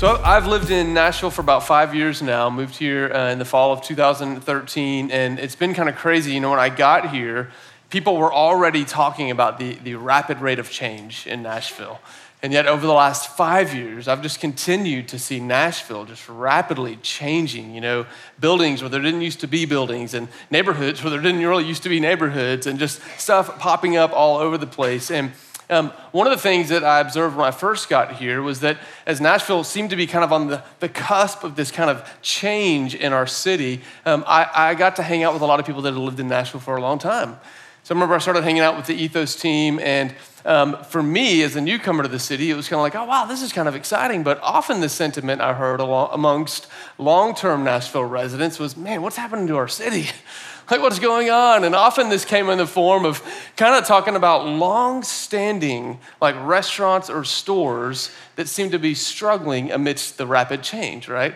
So I've lived in Nashville for about five years now. Moved here uh, in the fall of 2013, and it's been kind of crazy. You know, when I got here, people were already talking about the, the rapid rate of change in Nashville. And yet, over the last five years, I've just continued to see Nashville just rapidly changing. You know, buildings where there didn't used to be buildings, and neighborhoods where there didn't really used to be neighborhoods, and just stuff popping up all over the place. And um, one of the things that I observed when I first got here was that as Nashville seemed to be kind of on the, the cusp of this kind of change in our city, um, I, I got to hang out with a lot of people that had lived in Nashville for a long time. So I remember I started hanging out with the Ethos team, and um, for me as a newcomer to the city, it was kind of like, oh, wow, this is kind of exciting. But often the sentiment I heard along, amongst long term Nashville residents was, man, what's happening to our city? like what's going on and often this came in the form of kind of talking about long standing like restaurants or stores that seem to be struggling amidst the rapid change right?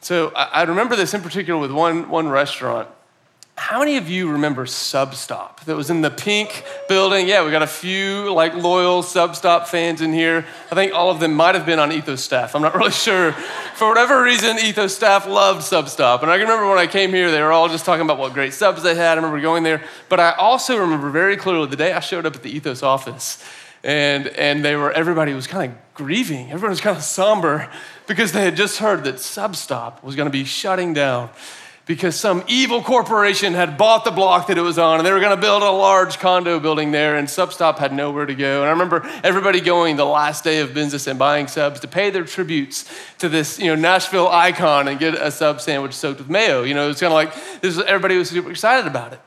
So i, remember this in particular with one, one restaurant how many of you remember Substop that was in the pink building? Yeah, we got a few like loyal Substop fans in here. I think all of them might have been on Ethos staff. I'm not really sure. For whatever reason, Ethos staff loved Substop. And I can remember when I came here, they were all just talking about what great subs they had. I remember going there. But I also remember very clearly the day I showed up at the Ethos office. And, and they were, everybody was kind of grieving. Everyone was kind of somber because they had just heard that Substop was going to be shutting down because some evil corporation had bought the block that it was on and they were going to build a large condo building there and substop had nowhere to go and i remember everybody going the last day of business and buying subs to pay their tributes to this you know nashville icon and get a sub sandwich soaked with mayo you know it's kind of like this everybody was super excited about it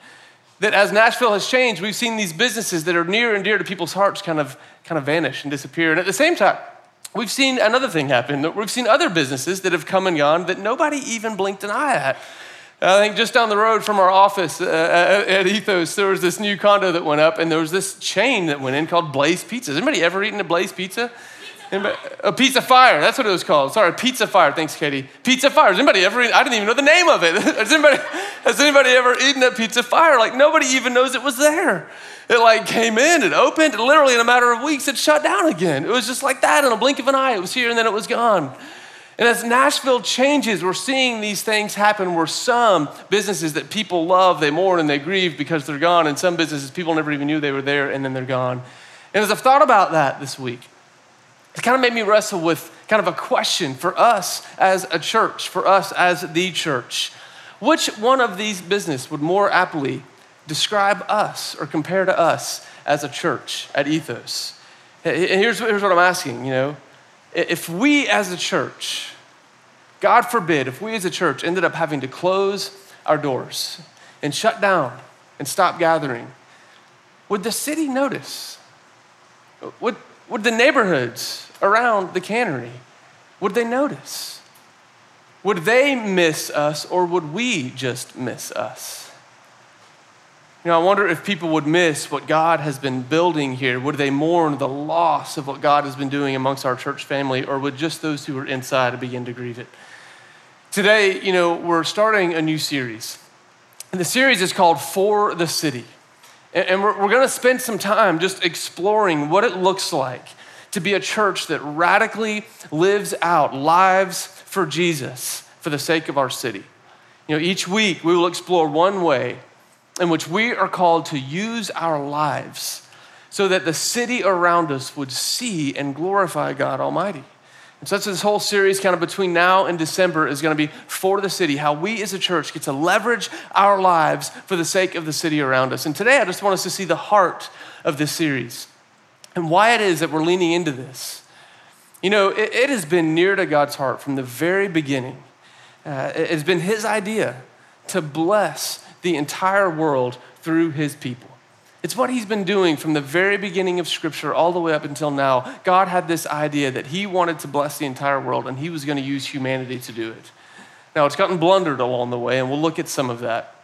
that as nashville has changed we've seen these businesses that are near and dear to people's hearts kind of kind of vanish and disappear and at the same time We've seen another thing happen. We've seen other businesses that have come and gone that nobody even blinked an eye at. I think just down the road from our office uh, at Ethos, there was this new condo that went up, and there was this chain that went in called Blaze Pizza. Has anybody ever eaten a Blaze Pizza? Anybody, a pizza fire, that's what it was called. Sorry, pizza fire. Thanks, Katie. Pizza fire. Has anybody ever eaten? I didn't even know the name of it. has, anybody, has anybody ever eaten a pizza fire? Like, nobody even knows it was there. It like came in, it opened, and literally in a matter of weeks, it shut down again. It was just like that in a blink of an eye. It was here and then it was gone. And as Nashville changes, we're seeing these things happen where some businesses that people love, they mourn and they grieve because they're gone, and some businesses people never even knew they were there and then they're gone. And as I've thought about that this week, it kind of made me wrestle with kind of a question for us as a church, for us as the church. Which one of these businesses would more aptly describe us or compare to us as a church at Ethos? And here's, here's what I'm asking, you know. If we as a church, God forbid, if we as a church ended up having to close our doors and shut down and stop gathering, would the city notice? Would, would the neighborhoods around the cannery, would they notice? Would they miss us or would we just miss us? You know, I wonder if people would miss what God has been building here. Would they mourn the loss of what God has been doing amongst our church family, or would just those who are inside begin to grieve it? Today, you know, we're starting a new series. And the series is called For the City. And we're, we're going to spend some time just exploring what it looks like to be a church that radically lives out lives for Jesus for the sake of our city. You know, each week we will explore one way in which we are called to use our lives so that the city around us would see and glorify God Almighty. And so that's this whole series, kind of between now and December, is going to be for the city, how we as a church get to leverage our lives for the sake of the city around us. And today, I just want us to see the heart of this series and why it is that we're leaning into this. You know, it, it has been near to God's heart from the very beginning. Uh, it's been His idea to bless the entire world through his people. It's what he's been doing from the very beginning of Scripture all the way up until now. God had this idea that he wanted to bless the entire world and he was going to use humanity to do it. Now, it's gotten blundered along the way, and we'll look at some of that.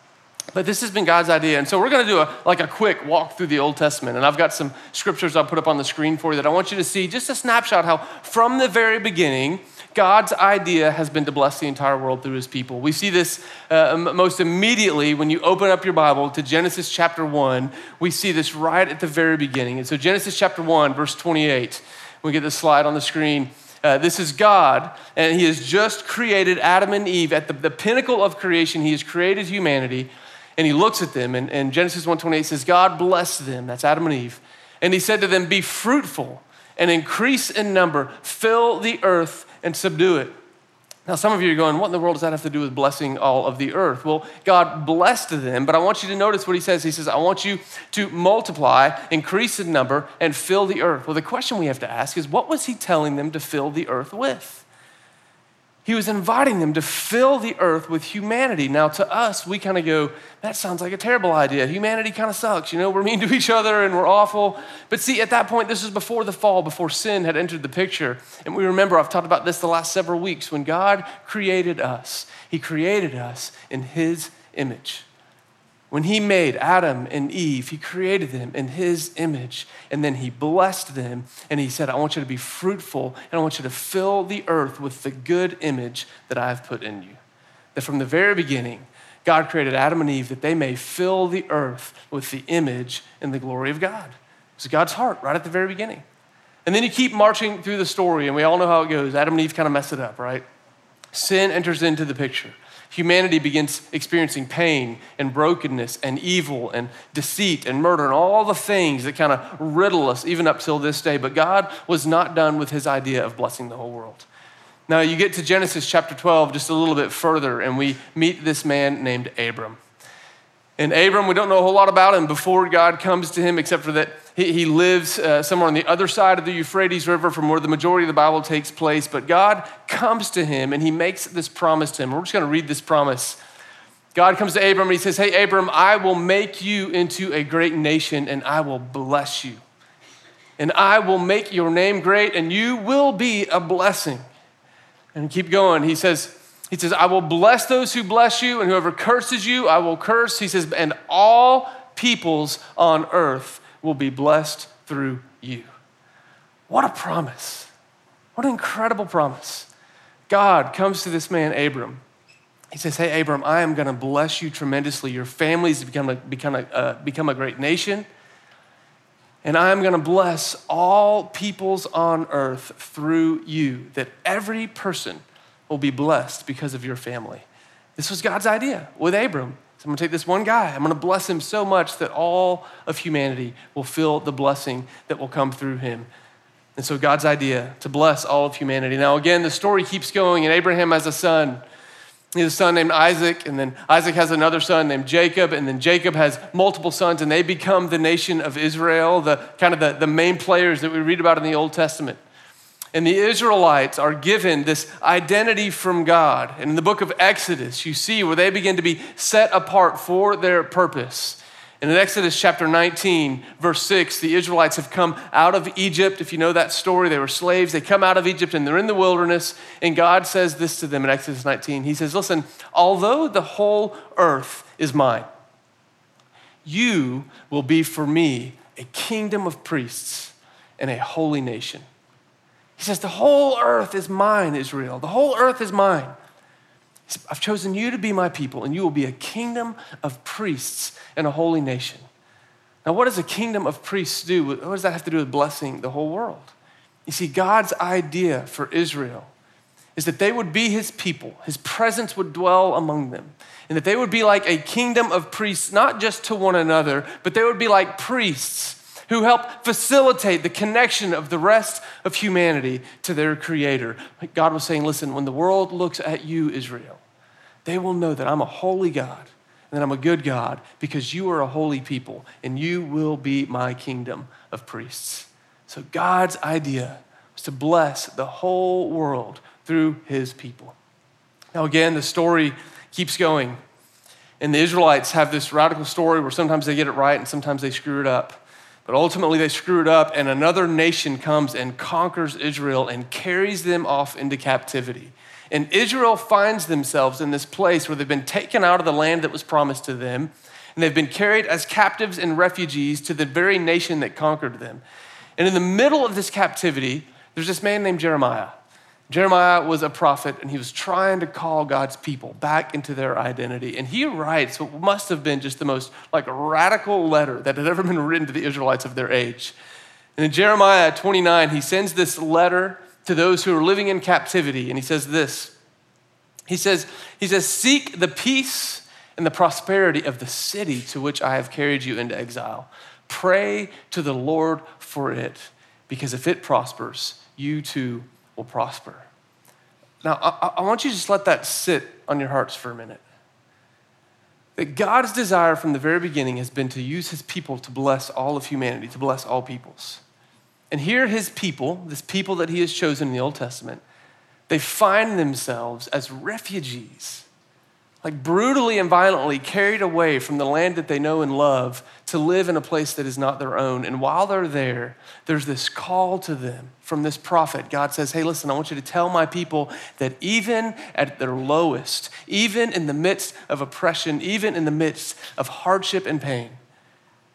But this has been God's idea. And so we're going to do a, like a quick walk through the Old Testament. And I've got some scriptures I'll put up on the screen for you that I want you to see just a snapshot how from the very beginning, God's idea has been to bless the entire world through his people. We see this uh, most immediately when you open up your Bible to Genesis chapter 1. We see this right at the very beginning. And so, Genesis chapter 1, verse 28, we get this slide on the screen. Uh, this is God, and He has just created Adam and Eve at the, the pinnacle of creation. He has created humanity, and He looks at them, and, and Genesis 1:28 says, God blessed them. That's Adam and Eve, and He said to them, "Be fruitful and increase in number, fill the earth and subdue it." Now, some of you are going, what in the world does that have to do with blessing all of the earth? Well, God blessed them, but I want you to notice what he says. He says, I want you to multiply, increase in number, and fill the earth. Well, the question we have to ask is, what was he telling them to fill the earth with? He was inviting them to fill the earth with humanity. Now, to us, we kind of go, that sounds like a terrible idea. Humanity kind of sucks. You know, we're mean to each other and we're awful. But see, at that point, this is before the fall, before sin had entered the picture. And we remember, I've talked about this the last several weeks. When God created us, He created us in His image. When he made Adam and Eve, he created them in his image. And then he blessed them and he said, I want you to be fruitful and I want you to fill the earth with the good image that I have put in you. That from the very beginning, God created Adam and Eve that they may fill the earth with the image and the glory of God. It's God's heart right at the very beginning. And then you keep marching through the story, and we all know how it goes. Adam and Eve kind of mess it up, right? Sin enters into the picture humanity begins experiencing pain and brokenness and evil and deceit and murder and all the things that kind of riddle us even up till this day. But God was not done with his idea of blessing the whole world. Now, you get to Genesis chapter 12 just a little bit further, and we meet this man named Abram. And Abram, we don't know a whole lot about him before God comes to him, except for that he, he lives uh, somewhere on the other side of the Euphrates River from where the majority of the Bible takes place. But God comes to him and he makes this promise to him. We're just going to read this promise. God comes to Abram and he says, Hey, Abram, I will make you into a great nation and I will bless you. And I will make your name great and you will be a blessing. And keep going. He says, he says, I will bless those who bless you, and whoever curses you, I will curse. He says, and all peoples on earth will be blessed through you. What a promise. What an incredible promise. God comes to this man, Abram. He says, Hey, Abram, I am going to bless you tremendously. Your family's become a, become, a, uh, become a great nation. And I am going to bless all peoples on earth through you, that every person will be blessed because of your family. This was God's idea with Abram. I'm gonna take this one guy, I'm gonna bless him so much that all of humanity will feel the blessing that will come through him. And so, God's idea to bless all of humanity. Now, again, the story keeps going, and Abraham has a son. He has a son named Isaac, and then Isaac has another son named Jacob, and then Jacob has multiple sons, and they become the nation of Israel, the kind of the, the main players that we read about in the Old Testament. And the Israelites are given this identity from God. And in the book of Exodus, you see where they begin to be set apart for their purpose. And in Exodus chapter 19, verse 6, the Israelites have come out of Egypt. If you know that story, they were slaves. They come out of Egypt and they're in the wilderness. And God says this to them in Exodus 19. He says, Listen, although the whole earth is mine, you will be for me a kingdom of priests and a holy nation. He says, The whole earth is mine, Israel. The whole earth is mine. I've chosen you to be my people, and you will be a kingdom of priests and a holy nation. Now, what does a kingdom of priests do? What does that have to do with blessing the whole world? You see, God's idea for Israel is that they would be his people, his presence would dwell among them, and that they would be like a kingdom of priests, not just to one another, but they would be like priests who help facilitate the connection of the rest of humanity to their Creator. God was saying, listen, when the world looks at you, Israel, they will know that I'm a holy God and that I'm a good God because you are a holy people and you will be my kingdom of priests. So God's idea was to bless the whole world through his people. Now, again, the story keeps going. And the Israelites have this radical story where sometimes they get it right and sometimes they screw it up. But ultimately, they screwed up, and another nation comes and conquers Israel and carries them off into captivity. And Israel finds themselves in this place where they've been taken out of the land that was promised to them, and they've been carried as captives and refugees to the very nation that conquered them. And in the middle of this captivity, there's this man named Jeremiah. Jeremiah was a prophet and he was trying to call God's people back into their identity. And he writes what must have been just the most like radical letter that had ever been written to the Israelites of their age. And in Jeremiah 29, he sends this letter to those who are living in captivity. And he says this He says, he says Seek the peace and the prosperity of the city to which I have carried you into exile. Pray to the Lord for it, because if it prospers, you too will prosper. Now, I, I want you to just let that sit on your hearts for a minute. That God's desire from the very beginning has been to use his people to bless all of humanity, to bless all peoples. And here, his people, this people that he has chosen in the Old Testament, they find themselves as refugees like brutally and violently carried away from the land that they know and love to live in a place that is not their own. And while they're there, there's this call to them from this prophet. God says, Hey, listen, I want you to tell my people that even at their lowest, even in the midst of oppression, even in the midst of hardship and pain,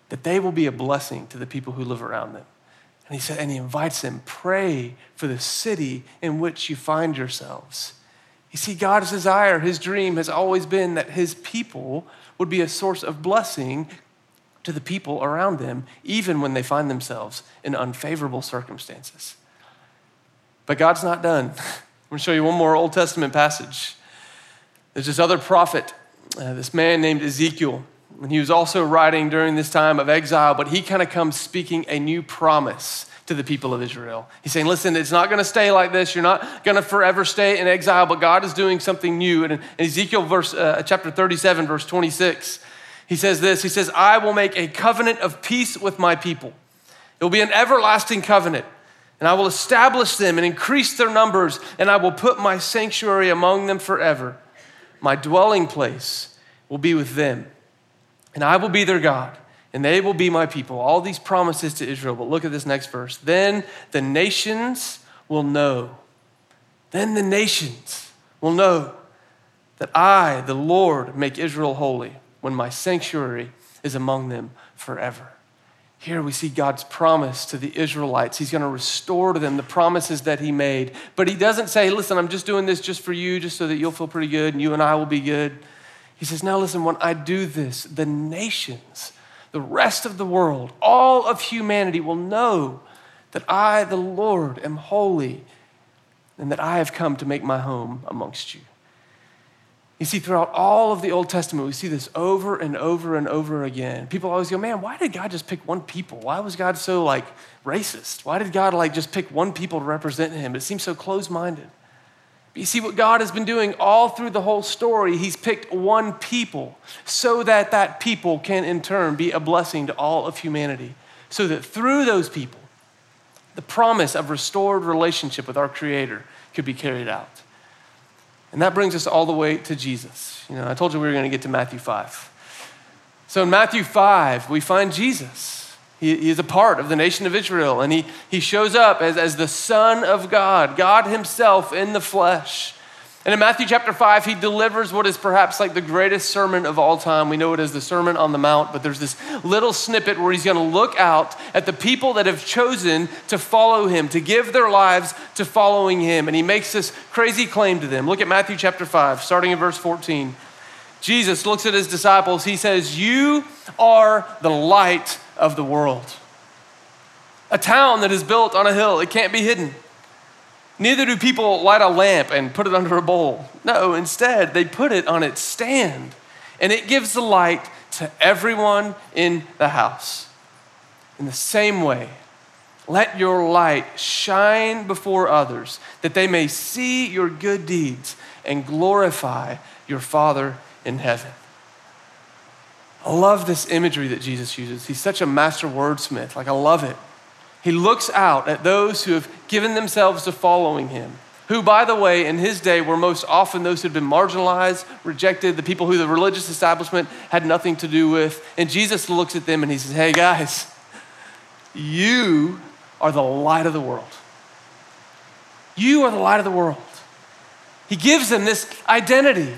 that they will be a blessing to the people who live around them. And he said, and he invites them, pray for the city in which you find yourselves. You see, God's desire, his dream has always been that his people would be a source of blessing to the people around them, even when they find themselves in unfavorable circumstances. But God's not done. I'm going to show you one more Old Testament passage. There's this other prophet, uh, this man named Ezekiel, and he was also writing during this time of exile, but he kind of comes speaking a new promise to the people of Israel. He's saying, listen, it's not going to stay like this. You're not going to forever stay in exile, but God is doing something new. And in Ezekiel verse, uh, chapter 37, verse 26, he says this He says, I will make a covenant of peace with my people. It will be an everlasting covenant. And I will establish them and increase their numbers, and I will put my sanctuary among them forever. My dwelling place will be with them, and I will be their God and they will be my people. All these promises to Israel. But look at this next verse. Then the nations will know. Then the nations will know that I, the Lord, make Israel holy when my sanctuary is among them forever. Here we see God's promise to the Israelites. He's going to restore to them the promises that He made. But He doesn't say, Listen, I'm just doing this just for you, just so that you'll feel pretty good and you and I will be good. He says, Now listen, when I do this, the nations the rest of the world, all of humanity will know that I, the Lord, am holy and that I have come to make my home amongst you. You see, throughout all of the Old Testament, we see this over and over and over again. People always go, man, why did God just pick one people? Why was God so like racist? Why did God like just pick one people to represent him? It seems so close minded. You see what God has been doing all through the whole story. He's picked one people so that that people can in turn be a blessing to all of humanity. So that through those people, the promise of restored relationship with our Creator could be carried out. And that brings us all the way to Jesus. You know, I told you we were going to get to Matthew 5. So in Matthew 5, we find Jesus. He, he, is a part of the nation of Israel, and he, he shows up as, as the Son of God, God Himself in the flesh. And in Matthew chapter 5, he delivers what is perhaps like the greatest sermon of all time. We know it as the Sermon on the Mount, but there's this little snippet where he's going to look out at the people that have chosen to follow him, to give their lives to following him. And he makes this crazy claim to them. Look at Matthew chapter 5, starting in verse 14. Jesus looks at his disciples. He says, You are the light of the world. A town that is built on a hill, it can't be hidden. Neither do people light a lamp and put it under a bowl. No, instead, they put it on its stand, and it gives the light to everyone in the house. In the same way, let your light shine before others, that they may see your good deeds and glorify your Father in heaven. I love this imagery that Jesus uses. He's such a master wordsmith. Like, I love it. He looks out at those who have given themselves to following him, who, by the way, in his day were most often those who had been marginalized, rejected, the people who the religious establishment had nothing to do with. And Jesus looks at them and he says, Hey, guys, you are the light of the world. You are the light of the world. He gives them this identity.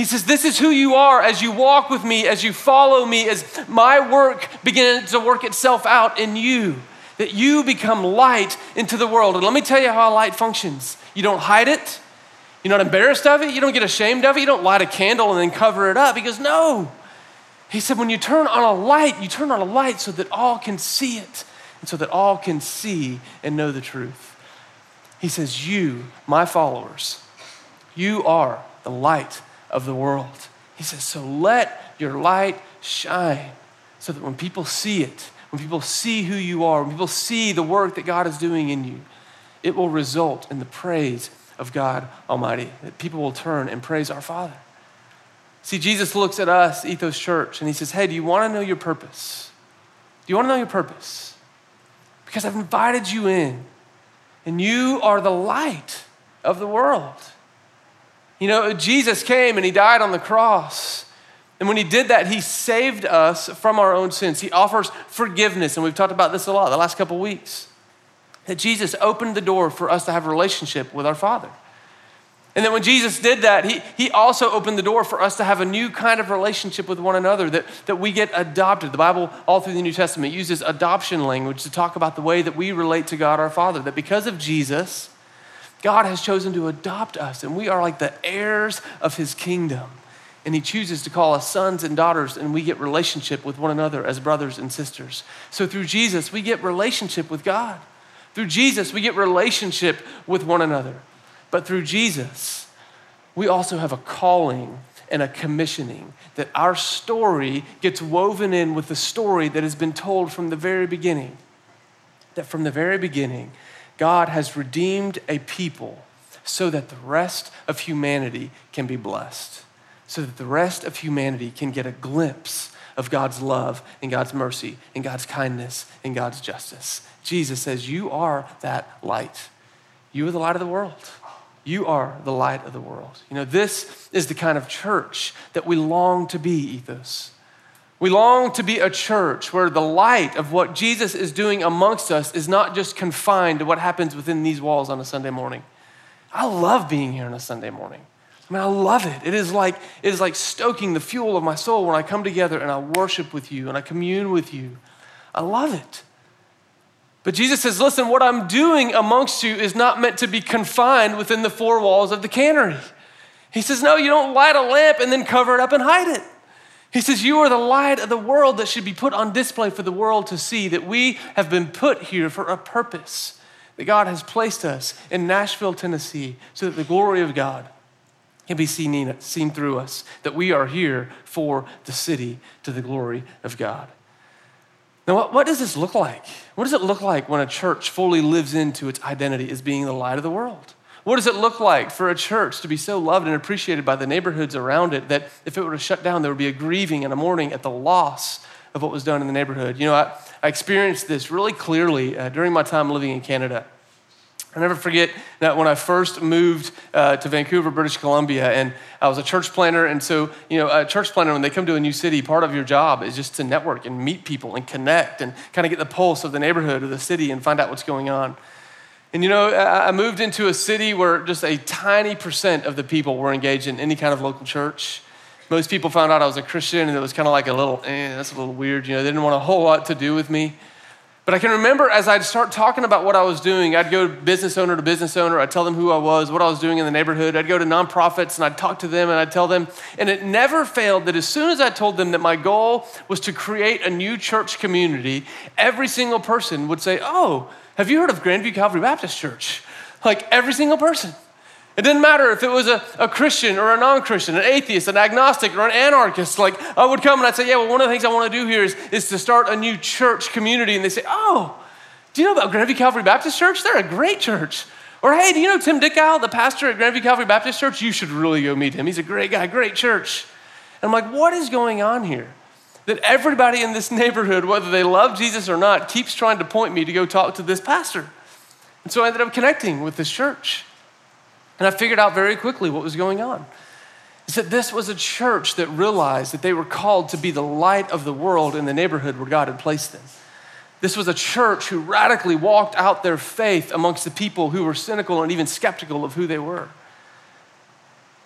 He says, This is who you are as you walk with me, as you follow me, as my work begins to work itself out in you, that you become light into the world. And let me tell you how light functions you don't hide it, you're not embarrassed of it, you don't get ashamed of it, you don't light a candle and then cover it up. He goes, No. He said, When you turn on a light, you turn on a light so that all can see it and so that all can see and know the truth. He says, You, my followers, you are the light of the world. He says, So let your light shine so that when people see it, when people see who you are, when people see the work that God is doing in you, it will result in the praise of God Almighty, that people will turn and praise our Father. See, Jesus looks at us, Ethos Church, and he says, Hey, do you want to know your purpose? Do you want to know your purpose? Because I've invited you in, and you are the light of the world. You know, Jesus came and he died on the cross. And when he did that, he saved us from our own sins. He offers forgiveness, and we've talked about this a lot the last couple weeks. That Jesus opened the door for us to have a relationship with our Father. And then when Jesus did that, he, he also opened the door for us to have a new kind of relationship with one another, that, that we get adopted. The Bible, all through the New Testament, uses adoption language to talk about the way that we relate to God our Father. That because of Jesus, God has chosen to adopt us, and we are like the heirs of his kingdom. And he chooses to call us sons and daughters, and we get relationship with one another as brothers and sisters. So through Jesus, we get relationship with God. Through Jesus, we get relationship with one another. But through Jesus, we also have a calling and a commissioning that our story gets woven in with the story that has been told from the very beginning. That from the very beginning, God has redeemed a people so that the rest of humanity can be blessed, so that the rest of humanity can get a glimpse of God's love and God's mercy and God's kindness and God's justice. Jesus says, You are that light. You are the light of the world. You are the light of the world. You know, this is the kind of church that we long to be, Ethos. We long to be a church where the light of what Jesus is doing amongst us is not just confined to what happens within these walls on a Sunday morning. I love being here on a Sunday morning. I mean, I love it. It is like it is like stoking the fuel of my soul when I come together and I worship with you and I commune with you. I love it. But Jesus says, listen, what I'm doing amongst you is not meant to be confined within the four walls of the cannery. He says, no, you don't light a lamp and then cover it up and hide it. He says, You are the light of the world that should be put on display for the world to see that we have been put here for a purpose, that God has placed us in Nashville, Tennessee, so that the glory of God can be seen, seen through us, that we are here for the city to the glory of God. Now, what, what does this look like? What does it look like when a church fully lives into its identity as being the light of the world? What does it look like for a church to be so loved and appreciated by the neighborhoods around it that if it were to shut down, there would be a grieving and a mourning at the loss of what was done in the neighborhood? You know, I, I experienced this really clearly uh, during my time living in Canada. I never forget that when I first moved uh, to Vancouver, British Columbia, and I was a church planter. And so, you know, a church planter, when they come to a new city, part of your job is just to network and meet people and connect and kind of get the pulse of the neighborhood or the city and find out what's going on. And you know, I moved into a city where just a tiny percent of the people were engaged in any kind of local church. Most people found out I was a Christian, and it was kind of like a little, eh, that's a little weird. You know, they didn't want a whole lot to do with me. But I can remember as I'd start talking about what I was doing, I'd go business owner to business owner, I'd tell them who I was, what I was doing in the neighborhood. I'd go to nonprofits and I'd talk to them and I'd tell them. And it never failed that as soon as I told them that my goal was to create a new church community, every single person would say, Oh, have you heard of Grandview Calvary Baptist Church? Like every single person. It didn't matter if it was a, a Christian or a non Christian, an atheist, an agnostic, or an anarchist. Like, I would come and I'd say, Yeah, well, one of the things I want to do here is, is to start a new church community. And they say, Oh, do you know about Grandview Calvary Baptist Church? They're a great church. Or, hey, do you know Tim Dickau, the pastor at Grandview Calvary Baptist Church? You should really go meet him. He's a great guy, great church. And I'm like, What is going on here? That everybody in this neighborhood, whether they love Jesus or not, keeps trying to point me to go talk to this pastor. And so I ended up connecting with this church. And I figured out very quickly what was going on. Is that this was a church that realized that they were called to be the light of the world in the neighborhood where God had placed them. This was a church who radically walked out their faith amongst the people who were cynical and even skeptical of who they were.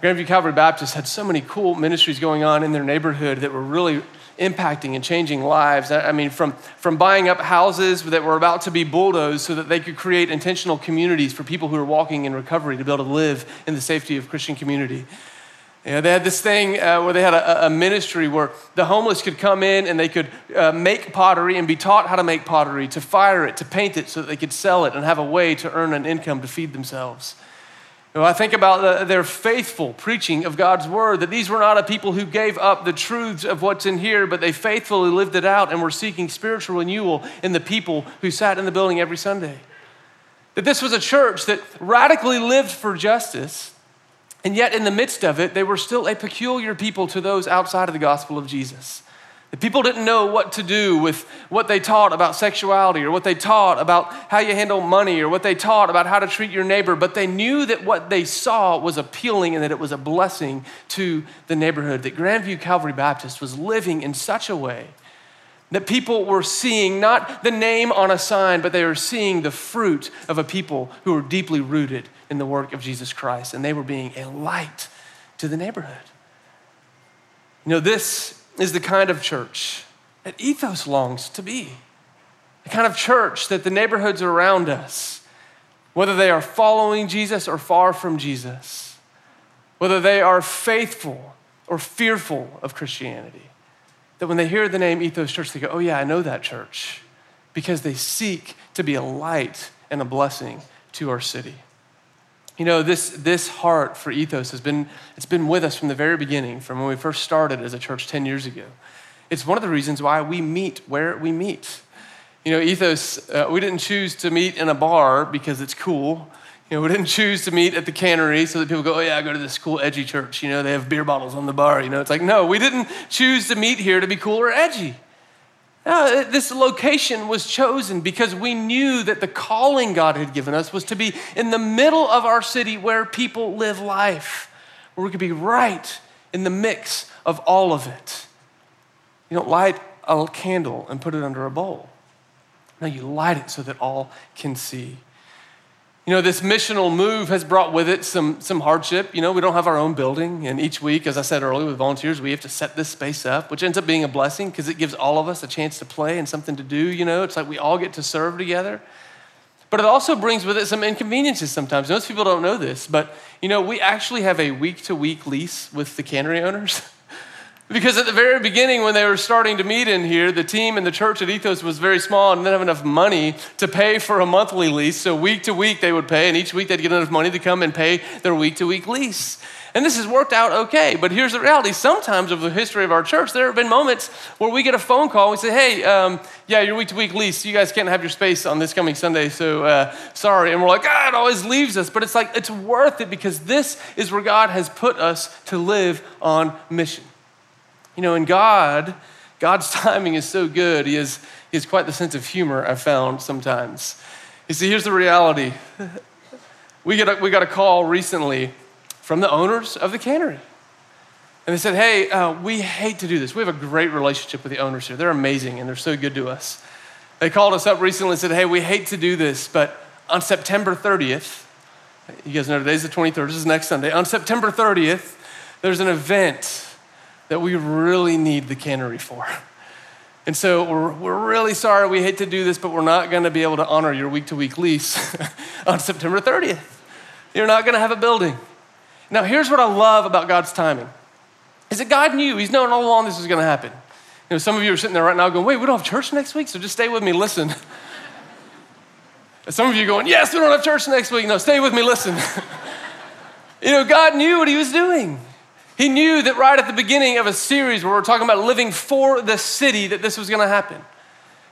Grandview Calvary Baptist had so many cool ministries going on in their neighborhood that were really impacting and changing lives. I mean, from, from buying up houses that were about to be bulldozed so that they could create intentional communities for people who are walking in recovery to be able to live in the safety of Christian community. You know, they had this thing uh, where they had a, a, ministry where the homeless could come in and they could uh, make pottery and be taught how to make pottery, to fire it, to paint it so that they could sell it and have a way to earn an income to feed themselves. I think about the, their faithful preaching of God's word, that these were not a people who gave up the truths of what's in here, but they faithfully lived it out and were seeking spiritual renewal in the people who sat in the building every Sunday. That this was a church that radically lived for justice and yet, in the midst of it, they were still a peculiar people to those outside of the gospel of Jesus. People didn't know what to do with what they taught about sexuality or what they taught about how you handle money or what they taught about how to treat your neighbor, but they knew that what they saw was appealing and that it was a blessing to the neighborhood. That Grandview Calvary Baptist was living in such a way that people were seeing not the name on a sign, but they were seeing the fruit of a people who were deeply rooted in the work of Jesus Christ, and they were being a light to the neighborhood. You know, this is the kind of church that Ethos longs to be. The kind of church that the neighborhoods around us, whether they are following Jesus or far from Jesus, whether they are faithful or fearful of Christianity, that when they hear the name Ethos Church, they go, oh, yeah, I know that church, because they seek to be a light and a blessing to our city. You know, this, this heart for ethos has been, it's been with us from the very beginning, from when we first started as a church 10 years ago. It's one of the reasons why we meet where we meet. You know, ethos, uh, we didn't choose to meet in a bar because it's cool. You know, we didn't choose to meet at the cannery so that people go, oh, yeah, I go to this cool, edgy church. You know, they have beer bottles on the bar. You know, it's like, no, we didn't choose to meet here to be cool or edgy. No, uh, this location was chosen because we knew that the calling God had given us was to be in the middle of our city where people live life, where we could be right in the mix of all of it. You don't light a candle and put it under a bowl. No, you light it so that all can see. You know, this missional move has brought with it some, some hardship. You know, we don't have our own building. And each week, as I said earlier, with volunteers, we have to set this space up, which ends up being a blessing because it gives all of us a chance to play and something to do. You know, it's like we all get to serve together. But it also brings with it some inconveniences sometimes. Most people don't know this, but, you know, we actually have a week to week lease with the cannery owners. Because at the very beginning, when they were starting to meet in here, the team and the church at Ethos was very small and didn't have enough money to pay for a monthly lease. So week to week they would pay, and each week they'd get enough money to come and pay their week to week lease. And this has worked out okay. But here's the reality sometimes of the history of our church, there have been moments where we get a phone call. We say, hey, um, yeah, your week to week lease, you guys can't have your space on this coming Sunday, so uh, sorry. And we're like, ah, it always leaves us. But it's like, it's worth it because this is where God has put us to live on mission. You know, in God, God's timing is so good. He has, he has quite the sense of humor, I've found sometimes. You see, here's the reality. We got, a, we got a call recently from the owners of the cannery. And they said, hey, uh, we hate to do this. We have a great relationship with the owners here. They're amazing and they're so good to us. They called us up recently and said, hey, we hate to do this, but on September 30th, you guys know today's the 23rd, this is next Sunday. On September 30th, there's an event that we really need the cannery for. And so we're, we're really sorry, we hate to do this, but we're not gonna be able to honor your week to week lease on September 30th. You're not gonna have a building. Now, here's what I love about God's timing is that God knew, He's known all along this was gonna happen. You know, some of you are sitting there right now going, wait, we don't have church next week, so just stay with me, listen. some of you going, yes, we don't have church next week. No, stay with me, listen. you know, God knew what He was doing. He knew that right at the beginning of a series where we're talking about living for the city, that this was going to happen.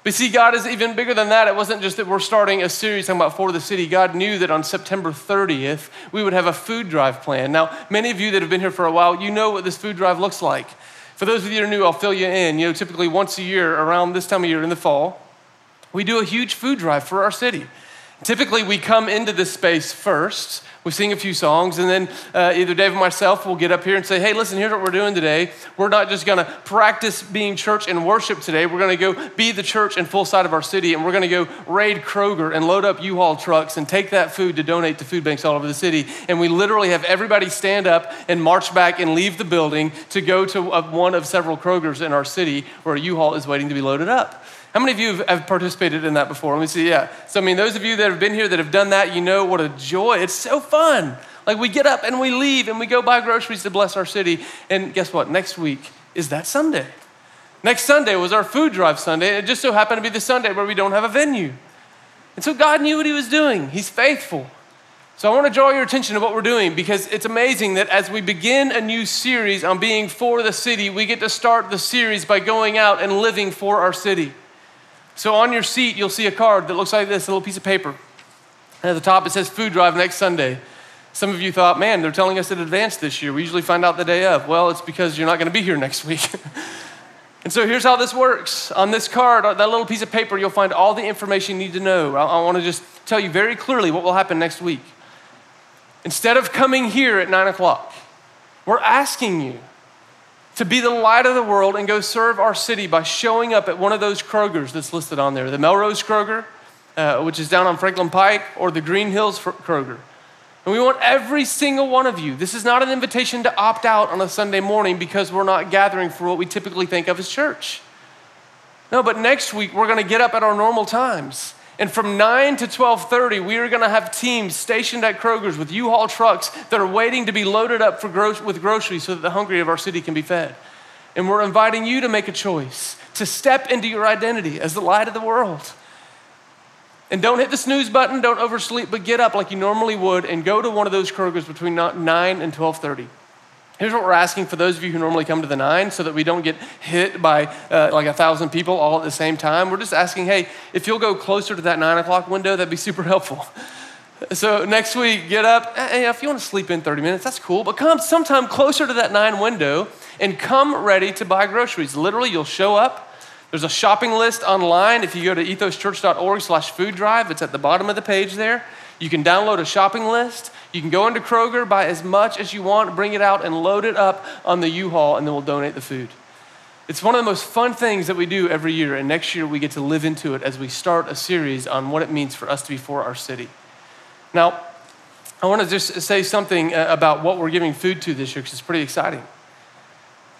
But see, God is even bigger than that. It wasn't just that we're starting a series talking about for the city. God knew that on September 30th, we would have a food drive plan. Now, many of you that have been here for a while, you know what this food drive looks like. For those of you that are new, I'll fill you in. You know, typically once a year, around this time of year in the fall, we do a huge food drive for our city. Typically, we come into this space first we sing a few songs, and then uh, either Dave or myself will get up here and say, hey, listen, here's what we're doing today. We're not just gonna practice being church and worship today. We're gonna go be the church in full sight of our city, and we're gonna go raid Kroger and load up U Haul trucks and take that food to donate to food banks all over the city. And we literally have everybody stand up and march back and leave the building to go to one of several Krogers in our city where a U Haul is waiting to be loaded up. How many of you have participated in that before? Let me see. Yeah. So, I mean, those of you that have been here that have done that, you know what a joy. It's so fun. Like we get up and we leave and we go buy groceries to bless our city. And guess what? Next week is that Sunday. Next Sunday was our food drive Sunday. It just so happened to be the Sunday where we don't have a venue. And so God knew what He was doing. He's faithful. So I want to draw your attention to what we're doing because it's amazing that as we begin a new series on being for the city, we get to start the series by going out and living for our city. So on your seat, you'll see a card that looks like this, a little piece of paper. And at the top, it says food drive next Sunday. Some of you thought, man, they're telling us in advance this year. We usually find out the day of. Well, it's because you're not going to be here next week. and so here's how this works. On this card, that little piece of paper, you'll find all the information you need to know. I, I want to just tell you very clearly what will happen next week. Instead of coming here at nine o'clock, we're asking you to be the light of the world and go serve our city by showing up at one of those Krogers that's listed on there the Melrose Kroger, uh, which is down on Franklin Pike, or the Green Hills Kroger. And we want every single one of you. This is not an invitation to opt out on a Sunday morning because we're not gathering for what we typically think of as church. No, but next week we're going to get up at our normal times. And from 9 to 12:30, we are going to have teams stationed at Kroger's with U-Haul trucks that are waiting to be loaded up for gro- with groceries so that the hungry of our city can be fed. And we're inviting you to make a choice, to step into your identity as the light of the world. And don't hit the snooze button, don't oversleep, but get up like you normally would and go to one of those Kroger's between 9 and 12:30. Here's what we're asking for those of you who normally come to the nine so that we don't get hit by uh, like a thousand people all at the same time. We're just asking, hey, if you'll go closer to that nine o'clock window, that'd be super helpful. So next week, get up. Hey, if you want to sleep in 30 minutes, that's cool. But come sometime closer to that nine window and come ready to buy groceries. Literally, you'll show up. There's a shopping list online. If you go to ethoschurch.org slash food drive, it's at the bottom of the page there. You can download a shopping list. You can go into Kroger, buy as much as you want, bring it out, and load it up on the U Haul, and then we'll donate the food. It's one of the most fun things that we do every year, and next year we get to live into it as we start a series on what it means for us to be for our city. Now, I want to just say something uh, about what we're giving food to this year because it's pretty exciting.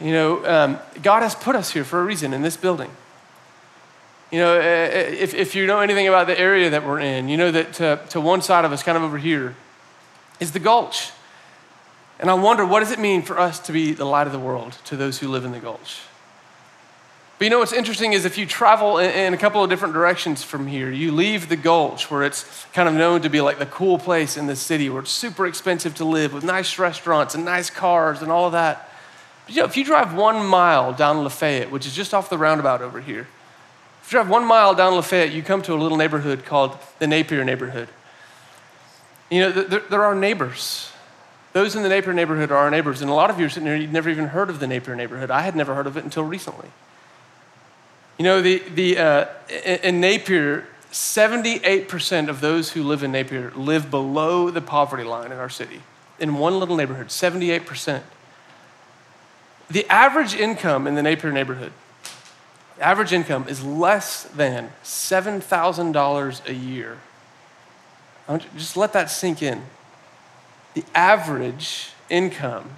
You know, um, God has put us here for a reason in this building. You know, uh, uh, if, if you know anything about the area that we're in, you know that to, to one side of us, kind of over here, is the gulch. And I wonder, what does it mean for us to be the light of the world to those who live in the gulch? But you know what's interesting is if you travel in, a couple of different directions from here, you leave the gulch where it's kind of known to be like the cool place in the city where it's super expensive to live with nice restaurants and nice cars and all of that. But you know, if you drive one mile down Lafayette, which is just off the roundabout over here, if you drive one mile down Lafayette, you come to a little neighborhood called the Napier neighborhood. You know, they're our neighbors. Those in the Napier neighborhood are our neighbors. And a lot of you are sitting here, you've never even heard of the Napier neighborhood. I had never heard of it until recently. You know, the, the, uh, in Napier, 78% of those who live in Napier live below the poverty line in our city. In one little neighborhood, 78%. The average income in the Napier neighborhood, average income is less than $7,000 a year just let that sink in. The average income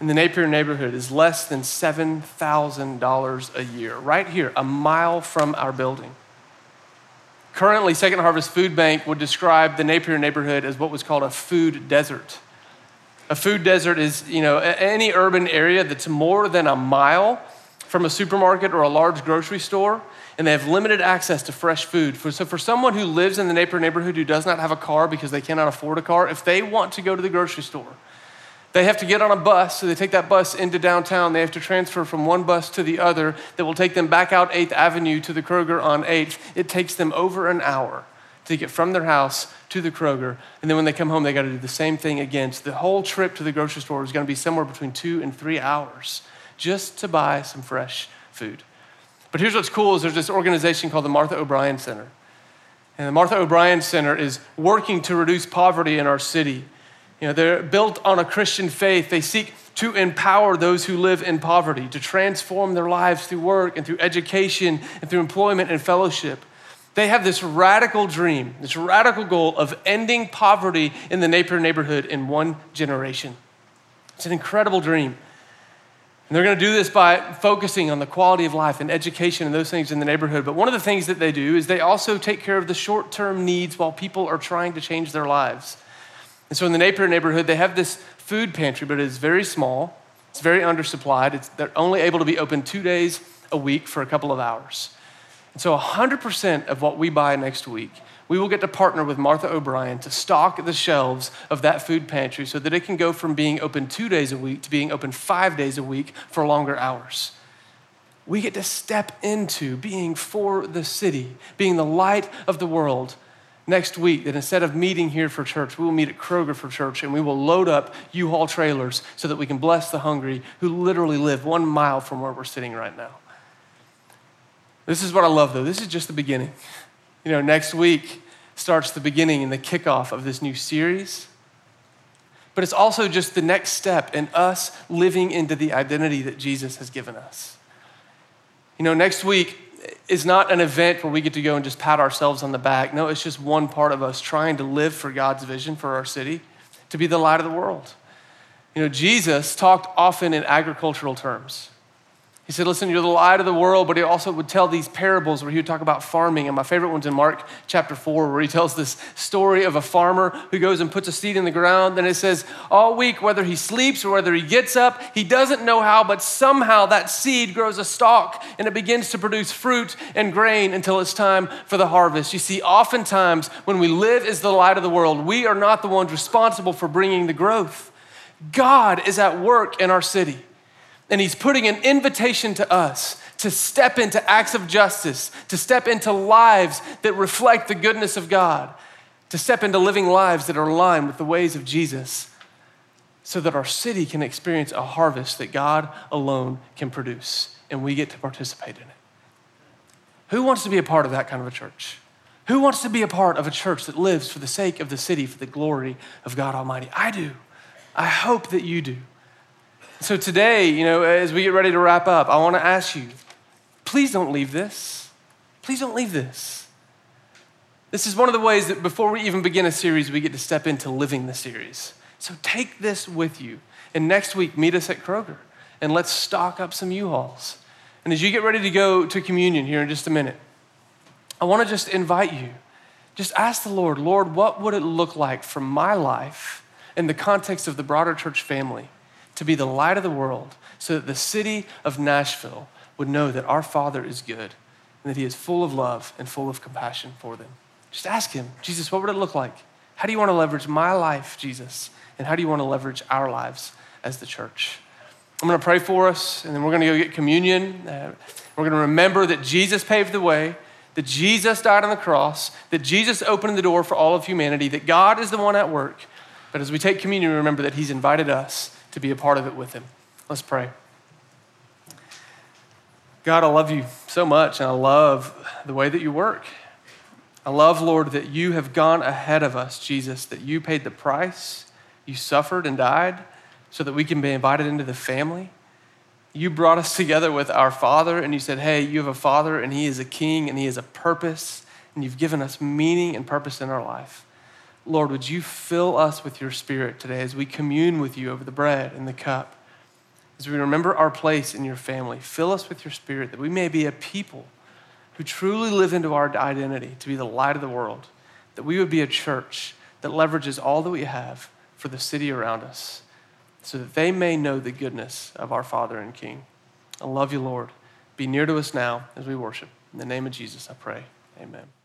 in the Napier neighborhood is less than $7,000 a year, right here, a mile from our building. Currently, Second Harvest Food Bank would describe the Napier neighborhood as what was called a food desert. A food desert is, you know, any urban area that's more than a mile from a supermarket or a large grocery store and they have limited access to fresh food. So, for someone who lives in the neighborhood who does not have a car because they cannot afford a car, if they want to go to the grocery store, they have to get on a bus, so they take that bus into downtown. They have to transfer from one bus to the other that will take them back out 8th Avenue to the Kroger on 8th. It takes them over an hour to get from their house to the Kroger. And then when they come home, they got to do the same thing again. So the whole trip to the grocery store is going to be somewhere between two and three hours just to buy some fresh food. But here's what's cool is there's this organization called the Martha O'Brien Center. And the Martha O'Brien Center is working to reduce poverty in our city. You know, they're built on a Christian faith. They seek to empower those who live in poverty, to transform their lives through work and through education and through employment and fellowship. They have this radical dream, this radical goal of ending poverty in the neighborhood in one generation. It's an incredible dream. And they're going to do this by focusing on the quality of life and education and those things in the neighborhood. But one of the things that they do is they also take care of the short term needs while people are trying to change their lives. And so in the Napier neighborhood, they have this food pantry, but it is very small. It's very undersupplied. It's, they're only able to be open two days a week for a couple of hours. And so 100% of what we buy next week, we will get to partner with Martha O'Brien to stock the shelves of that food pantry so that it can go from being open two days a week to being open five days a week for longer hours. We get to step into being for the city, being the light of the world next week that instead of meeting here for church, we will meet at Kroger for church and we will load up U Haul trailers so that we can bless the hungry who literally live one mile from where we're sitting right now. This is what I love though. This is just the beginning. You know, next week starts the beginning and the kickoff of this new series. But it's also just the next step in us living into the identity that Jesus has given us. You know, next week, is not an event where we get to go and just pat ourselves on the back. No, it's just one part of us trying to live for God's vision for our city, to be the light of the world. You know, Jesus talked often in agricultural terms. He said, Listen, you're the light of the world, but he also would tell these parables where he would talk about farming. And my favorite one's in Mark chapter 4, where he tells this story of a farmer who goes and puts a seed in the ground. And it says, All week, whether he sleeps or whether he gets up, he doesn't know how, but somehow that seed grows a stalk and it begins to produce fruit and grain until it's time for the harvest. You see, oftentimes when we live as the light of the world, we are not the ones responsible for bringing the growth. God is at work in our city. And he's putting an invitation to us to step into acts of justice, to step into lives that reflect the goodness of God, to step into living lives that are aligned with the ways of Jesus, so that our city can experience a harvest that God alone can produce, and we get to participate in it. Who wants to be a part of that kind of a church? Who wants to be a part of a church that lives for the sake of the city, for the glory of God Almighty? I do. I hope that you do. So today, you know, as we get ready to wrap up, I want to ask you please don't leave this. Please don't leave this. This is one of the ways that before we even begin a series, we get to step into living the series. So take this with you. And next week, meet us at Kroger and let's stock up some U Hauls. And as you get ready to go to communion here in just a minute, I want to just invite you. Just ask the Lord, Lord, what would it look like for my life in the context of the broader church family? To be the light of the world so that the city of Nashville would know that our Father is good and that He is full of love and full of compassion for them. Just ask Him, Jesus, what would it look like? How do you want to leverage my life, Jesus? And how do you want to leverage our lives as the church? I'm going to pray for us, and then we're going to go get communion. Uh, we're going to remember that Jesus paved the way, that Jesus died on the cross, that Jesus opened the door for all of humanity, that God is the one at work. But as we take communion, remember that He's invited us to be a part of it with Him. Let's pray. God, I love you so much, and I love the way that you work. I love, Lord, that you have gone ahead of us, Jesus, that you paid the price, you suffered and died so that we can be invited into the family. You brought us together with our Father, and you said, Hey, you have a Father, and He is a King, and He has a purpose, and you've given us meaning and purpose in our life. Lord, would you fill us with your spirit today as we commune with you over the bread and the cup? As we remember our place in your family, fill us with your spirit that we may be a people who truly live into our identity to be the light of the world, that we would be a church that leverages all that we have for the city around us so that they may know the goodness of our Father and King. I love you, Lord. Be near to us now as we worship. In the name of Jesus, I pray. Amen.